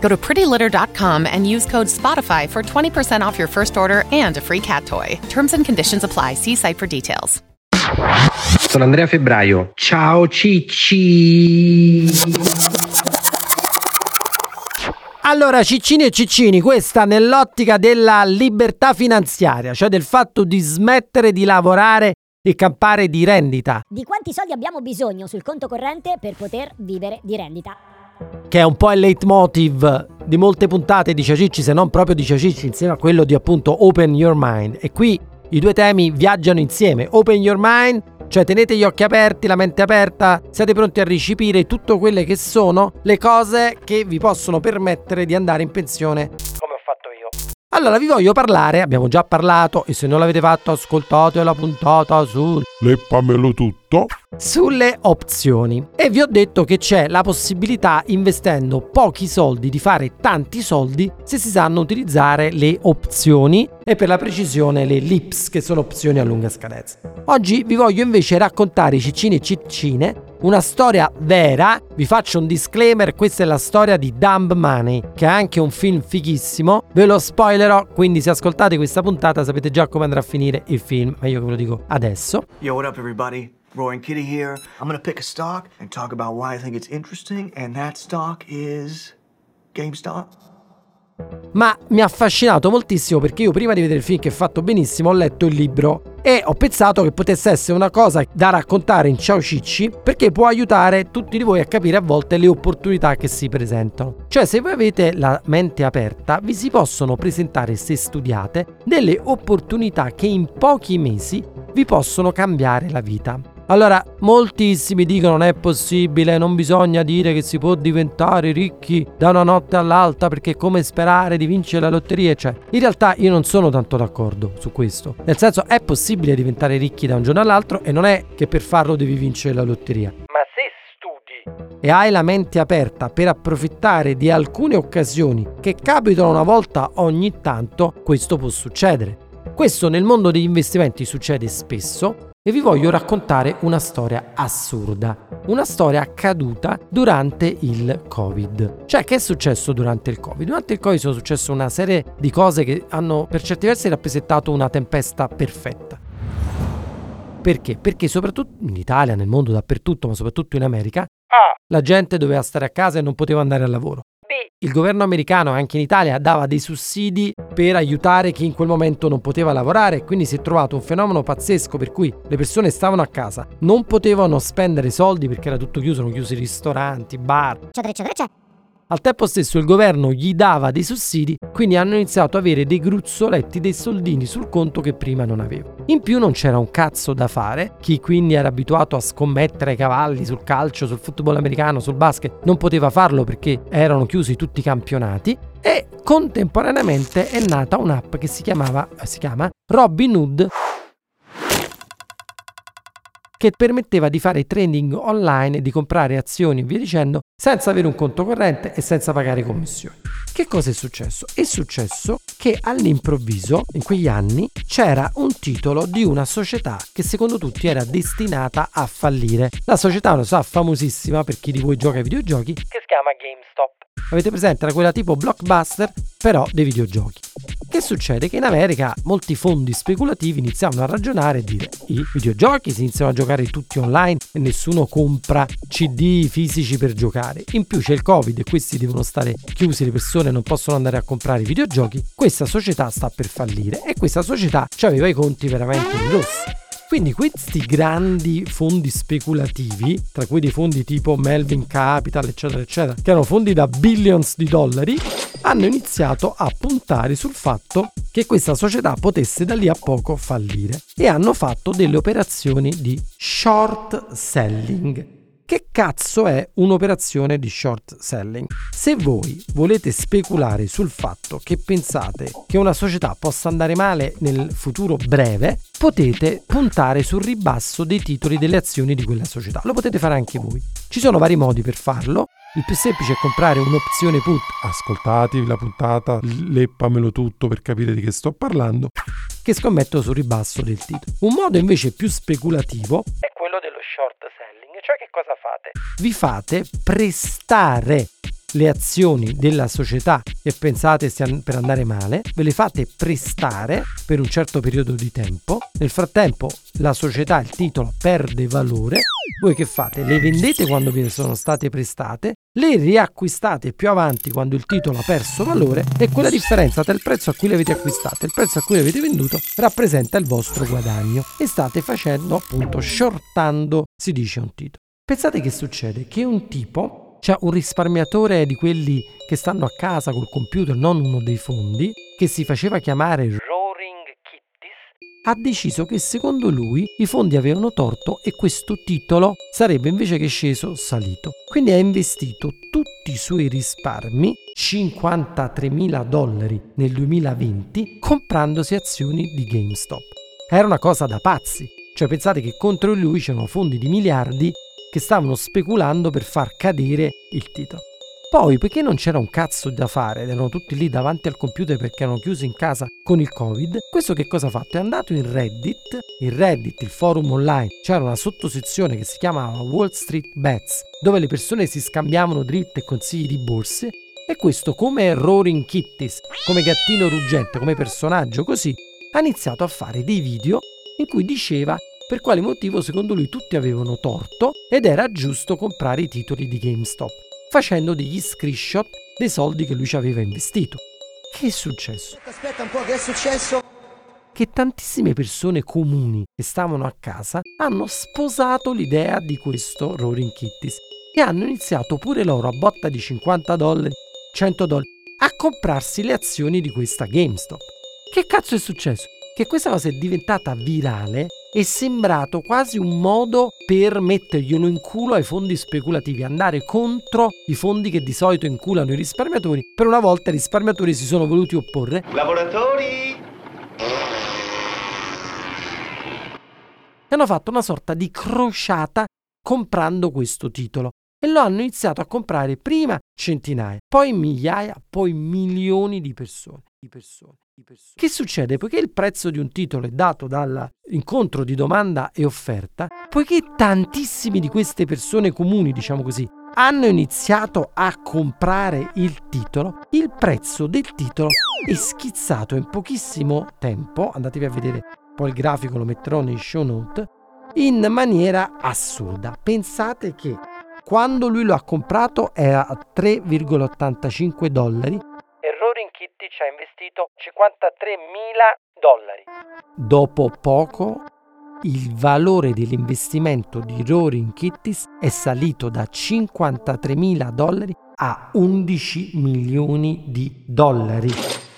Go to prettylitter.com and use code SPOTIFY for 20% off your first order and a free cat toy. Terms and conditions apply. See site for details. Sono Andrea Febbraio. Ciao Cicci. Allora, ciccini e ciccini, questa nell'ottica della libertà finanziaria, cioè del fatto di smettere di lavorare e campare di rendita, Di quanti soldi abbiamo bisogno sul conto corrente per poter vivere di rendita? Che è un po' il leitmotiv di molte puntate di Ciacicci, se non proprio di Ciacicci, insieme a quello di appunto Open Your Mind. E qui i due temi viaggiano insieme. Open Your Mind, cioè tenete gli occhi aperti, la mente aperta, siate pronti a recepire tutto quelle che sono le cose che vi possono permettere di andare in pensione come ho fatto io. Allora vi voglio parlare, abbiamo già parlato e se non l'avete fatto ascoltate la puntata su Leppamelo tutto. Sulle opzioni e vi ho detto che c'è la possibilità investendo pochi soldi di fare tanti soldi se si sanno utilizzare le opzioni e per la precisione le LIPS che sono opzioni a lunga scadenza. Oggi vi voglio invece raccontare ciccine e ciccine una storia vera, vi faccio un disclaimer, questa è la storia di Dumb Money, che è anche un film fighissimo, ve lo spoilerò, quindi se ascoltate questa puntata sapete già come andrà a finire il film, ma io ve lo dico adesso. Yo, what up, everybody? Roaring Kitty here. I'm gonna pick a stock and talk about why I think it's interesting, and that stock is GameStop. ma mi ha affascinato moltissimo perché io prima di vedere il film che è fatto benissimo ho letto il libro e ho pensato che potesse essere una cosa da raccontare in Ciao Cicci perché può aiutare tutti di voi a capire a volte le opportunità che si presentano. Cioè se voi avete la mente aperta vi si possono presentare se studiate delle opportunità che in pochi mesi vi possono cambiare la vita. Allora, moltissimi dicono non è possibile, non bisogna dire che si può diventare ricchi da una notte all'altra perché è come sperare di vincere la lotteria, cioè. In realtà io non sono tanto d'accordo su questo. Nel senso è possibile diventare ricchi da un giorno all'altro e non è che per farlo devi vincere la lotteria. Ma se studi e hai la mente aperta per approfittare di alcune occasioni che capitano una volta ogni tanto, questo può succedere. Questo nel mondo degli investimenti succede spesso e vi voglio raccontare una storia assurda, una storia accaduta durante il Covid. Cioè, che è successo durante il Covid? Durante il Covid sono successe una serie di cose che hanno per certi versi rappresentato una tempesta perfetta. Perché? Perché soprattutto in Italia, nel mondo dappertutto, ma soprattutto in America, la gente doveva stare a casa e non poteva andare al lavoro. Il governo americano, anche in Italia, dava dei sussidi per aiutare chi in quel momento non poteva lavorare, quindi si è trovato un fenomeno pazzesco per cui le persone stavano a casa, non potevano spendere soldi perché era tutto chiuso, erano chiusi ristoranti, bar, Eccetera, eccetera, eccetera. Al tempo stesso il governo gli dava dei sussidi, quindi hanno iniziato ad avere dei gruzzoletti, dei soldini sul conto che prima non avevano. In più non c'era un cazzo da fare, chi quindi era abituato a scommettere cavalli sul calcio, sul football americano, sul basket, non poteva farlo perché erano chiusi tutti i campionati. E contemporaneamente è nata un'app che si chiamava si chiama Robin Hood che permetteva di fare trading online, di comprare azioni e via dicendo, senza avere un conto corrente e senza pagare commissioni. Che cosa è successo? È successo che all'improvviso, in quegli anni, c'era un titolo di una società che secondo tutti era destinata a fallire. La società, lo sa, famosissima per chi di voi gioca ai videogiochi, che si chiama GameStop. Avete presente? Era quella tipo blockbuster, però dei videogiochi. Che succede? Che in America molti fondi speculativi iniziavano a ragionare e dire i videogiochi si iniziano a giocare tutti online e nessuno compra CD fisici per giocare. In più c'è il Covid e questi devono stare chiusi, le persone non possono andare a comprare i videogiochi. Questa società sta per fallire e questa società aveva i conti veramente in rosso. Quindi questi grandi fondi speculativi, tra cui dei fondi tipo Melvin Capital, eccetera, eccetera, che erano fondi da billions di dollari, hanno iniziato a puntare sul fatto che questa società potesse da lì a poco fallire e hanno fatto delle operazioni di short selling. Che cazzo è un'operazione di short selling? Se voi volete speculare sul fatto che pensate che una società possa andare male nel futuro breve, potete puntare sul ribasso dei titoli delle azioni di quella società. Lo potete fare anche voi. Ci sono vari modi per farlo. Il più semplice è comprare un'opzione put. Ascoltatevi la puntata, leppamelo tutto per capire di che sto parlando. Che scommetto sul ribasso del titolo. Un modo invece più speculativo è quello dello short selling. Cioè che cosa fate? Vi fate prestare le azioni della società che pensate stiano per andare male, ve le fate prestare per un certo periodo di tempo. Nel frattempo la società, il titolo, perde valore. Voi che fate? Le vendete quando vi sono state prestate, le riacquistate più avanti quando il titolo ha perso valore e quella differenza tra il prezzo a cui le avete acquistate e il prezzo a cui le avete venduto rappresenta il vostro guadagno e state facendo appunto shortando, si dice un titolo. Pensate che succede? Che un tipo c'è un risparmiatore di quelli che stanno a casa col computer, non uno dei fondi, che si faceva chiamare ha deciso che secondo lui i fondi avevano torto e questo titolo sarebbe invece che sceso salito. Quindi ha investito tutti i suoi risparmi, 53.000 dollari nel 2020, comprandosi azioni di GameStop. Era una cosa da pazzi. Cioè pensate che contro lui c'erano fondi di miliardi che stavano speculando per far cadere il titolo. Poi, perché non c'era un cazzo da fare erano tutti lì davanti al computer perché erano chiusi in casa con il Covid, questo che cosa ha fatto? È andato in Reddit, in Reddit, il forum online, c'era una sottosezione che si chiamava Wall Street Bets, dove le persone si scambiavano dritte e consigli di borse, e questo come Roaring Kitties, come gattino ruggente, come personaggio così, ha iniziato a fare dei video in cui diceva per quale motivo secondo lui tutti avevano torto ed era giusto comprare i titoli di GameStop, facendo degli screenshot dei soldi che lui ci aveva investito. Che è successo? Aspetta un po', che è successo? Che tantissime persone comuni che stavano a casa hanno sposato l'idea di questo Roaring Kitties e hanno iniziato pure loro a botta di 50 dollari, 100 dollari, a comprarsi le azioni di questa GameStop. Che cazzo è successo? Che questa cosa è diventata virale è sembrato quasi un modo per metterglielo in culo ai fondi speculativi, andare contro i fondi che di solito inculano i risparmiatori. Per una volta i risparmiatori si sono voluti opporre. Lavoratori! E hanno fatto una sorta di crociata comprando questo titolo. E lo hanno iniziato a comprare prima centinaia, poi migliaia, poi milioni di persone. Di persone. Che succede? Poiché il prezzo di un titolo è dato dall'incontro di domanda e offerta, poiché tantissime di queste persone comuni, diciamo così, hanno iniziato a comprare il titolo, il prezzo del titolo è schizzato in pochissimo tempo, andatevi a vedere, poi il grafico lo metterò nei show note, in maniera assurda. Pensate che quando lui lo ha comprato era a 3,85 dollari Kitty ci ha investito 53.000 dollari. Dopo poco il valore dell'investimento di Roaring Kitties è salito da 53.000 dollari a 11 milioni di dollari.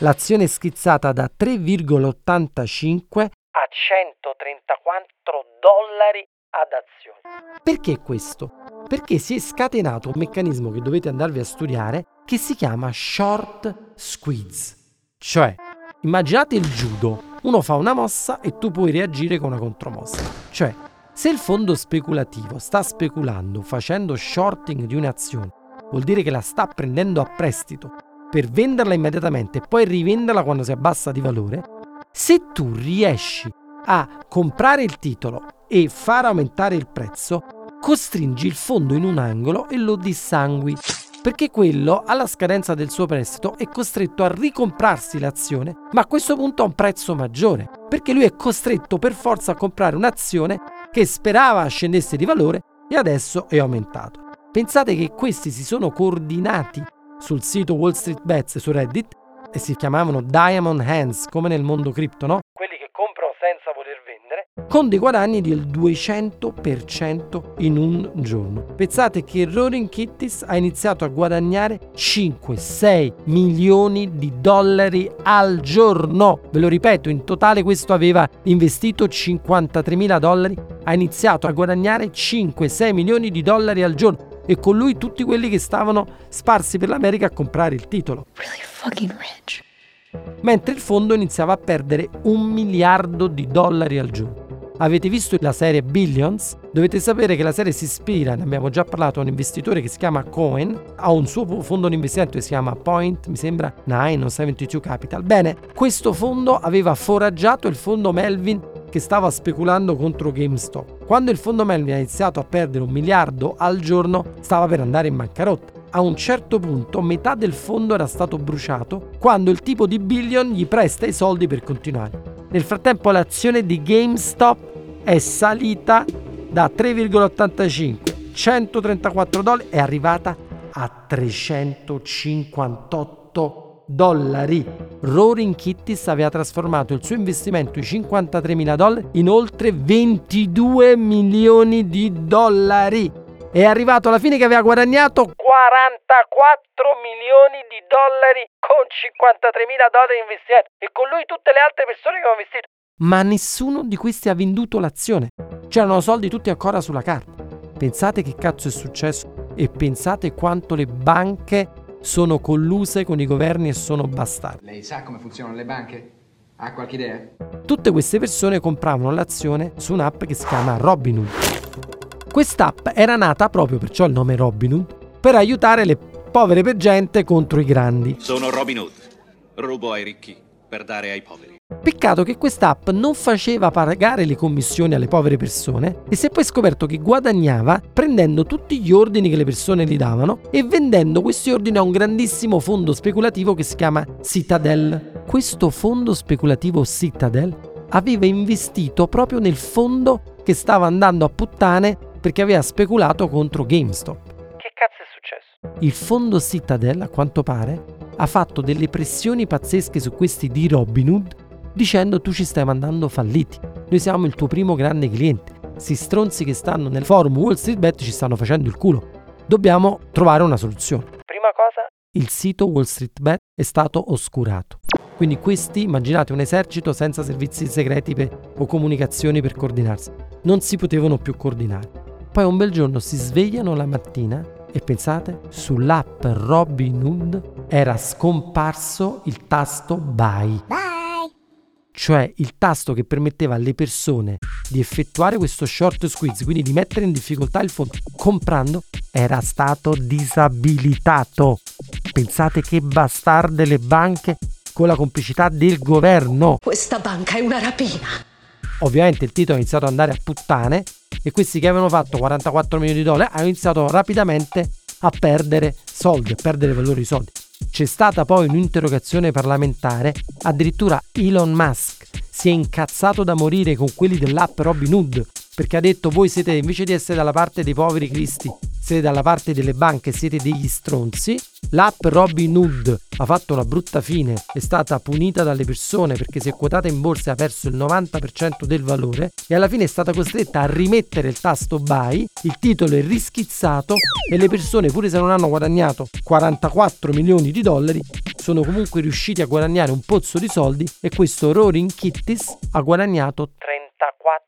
L'azione è schizzata da 3,85 a 134 dollari ad azione. Perché questo? Perché si è scatenato un meccanismo che dovete andarvi a studiare che si chiama short squeeze. Cioè, immaginate il judo. Uno fa una mossa e tu puoi reagire con una contromossa. Cioè, se il fondo speculativo sta speculando facendo shorting di un'azione, vuol dire che la sta prendendo a prestito per venderla immediatamente e poi rivenderla quando si abbassa di valore. Se tu riesci a comprare il titolo e far aumentare il prezzo, costringi il fondo in un angolo e lo dissangui, perché quello alla scadenza del suo prestito è costretto a ricomprarsi l'azione, ma a questo punto a un prezzo maggiore, perché lui è costretto per forza a comprare un'azione che sperava scendesse di valore e adesso è aumentato. Pensate che questi si sono coordinati sul sito Wall Street Bets su Reddit e si chiamavano Diamond Hands come nel mondo cripto, no? Senza voler vendere con dei guadagni del 200% in un giorno. Pensate che Roaring Kitties ha iniziato a guadagnare 5-6 milioni di dollari al giorno. Ve lo ripeto, in totale questo aveva investito 53 mila dollari, ha iniziato a guadagnare 5-6 milioni di dollari al giorno e con lui tutti quelli che stavano sparsi per l'America a comprare il titolo. Really fucking rich. Mentre il fondo iniziava a perdere un miliardo di dollari al giorno. Avete visto la serie Billions? Dovete sapere che la serie si ispira, ne abbiamo già parlato, a un investitore che si chiama Cohen, ha un suo fondo di investimento che si chiama Point, mi sembra 9 o 72 Capital. Bene, questo fondo aveva foraggiato il fondo Melvin che stava speculando contro GameStop. Quando il fondo Melvin ha iniziato a perdere un miliardo al giorno, stava per andare in bancarotta. A un certo punto metà del fondo era stato bruciato quando il tipo di Billion gli presta i soldi per continuare. Nel frattempo l'azione di GameStop è salita da 3,85 134 dollari è arrivata a 358 dollari. Roaring Kitties aveva trasformato il suo investimento di 53 mila dollari in oltre 22 milioni di dollari. È arrivato alla fine che aveva guadagnato 44 milioni di dollari con 53 mila dollari investiti e con lui tutte le altre persone che avevano investito. Ma nessuno di questi ha venduto l'azione. C'erano soldi tutti ancora sulla carta. Pensate che cazzo è successo e pensate quanto le banche sono colluse con i governi e sono bastardi. Lei sa come funzionano le banche? Ha qualche idea? Tutte queste persone compravano l'azione su un'app che si chiama Robinhood. Quest'app era nata proprio perciò il nome Robinhood per aiutare le povere per gente contro i grandi. Sono Robin Hood. Rubo ai ricchi per dare ai poveri. Peccato che quest'app non faceva pagare le commissioni alle povere persone e si è poi scoperto che guadagnava prendendo tutti gli ordini che le persone gli davano e vendendo questi ordini a un grandissimo fondo speculativo che si chiama Citadel. Questo fondo speculativo Citadel aveva investito proprio nel fondo che stava andando a puttane perché aveva speculato contro GameStop. Che cazzo è successo? Il fondo Citadel, a quanto pare, ha fatto delle pressioni pazzesche su questi di Robinhood dicendo tu ci stai mandando falliti. Noi siamo il tuo primo grande cliente. Si stronzi che stanno nel forum Wall Street Bet ci stanno facendo il culo. Dobbiamo trovare una soluzione. Prima cosa, il sito Wall Street Bet è stato oscurato. Quindi questi, immaginate un esercito senza servizi segreti per, o comunicazioni per coordinarsi. Non si potevano più coordinare. Poi un bel giorno si svegliano la mattina e pensate, sull'app Robinhood era scomparso il tasto Buy. Cioè il tasto che permetteva alle persone di effettuare questo short squeeze, quindi di mettere in difficoltà il fondo comprando, era stato disabilitato. Pensate che bastarde le banche con la complicità del governo. Questa banca è una rapina. Ovviamente il titolo ha iniziato ad andare a puttane e questi che avevano fatto 44 milioni di dollari hanno iniziato rapidamente a perdere soldi, a perdere valore di soldi. C'è stata poi un'interrogazione parlamentare, addirittura Elon Musk si è incazzato da morire con quelli dell'app Robin Hood perché ha detto voi siete invece di essere dalla parte dei poveri cristi, siete dalla parte delle banche, siete degli stronzi. L'app Robin Hood ha fatto una brutta fine, è stata punita dalle persone perché si è quotata in borsa e ha perso il 90% del valore e alla fine è stata costretta a rimettere il tasto buy, il titolo è rischizzato e le persone pure se non hanno guadagnato 44 milioni di dollari sono comunque riusciti a guadagnare un pozzo di soldi e questo Roaring Kitties ha guadagnato 34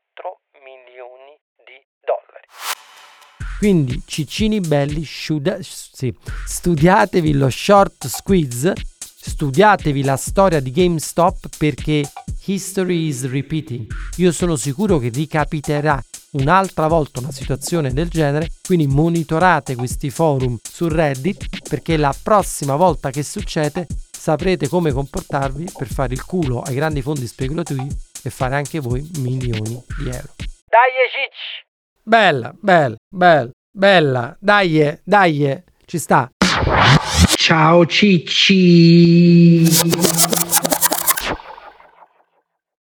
Quindi ciccini belli, sciuda, sì, studiatevi lo short squeeze, studiatevi la storia di GameStop perché history is repeating. Io sono sicuro che ricapiterà un'altra volta una situazione del genere, quindi monitorate questi forum su Reddit perché la prossima volta che succede saprete come comportarvi per fare il culo ai grandi fondi speculativi e fare anche voi milioni di euro. Dai cicci! Bella, bella, bella, bella. Dai, dai, ci sta. Ciao Cicci.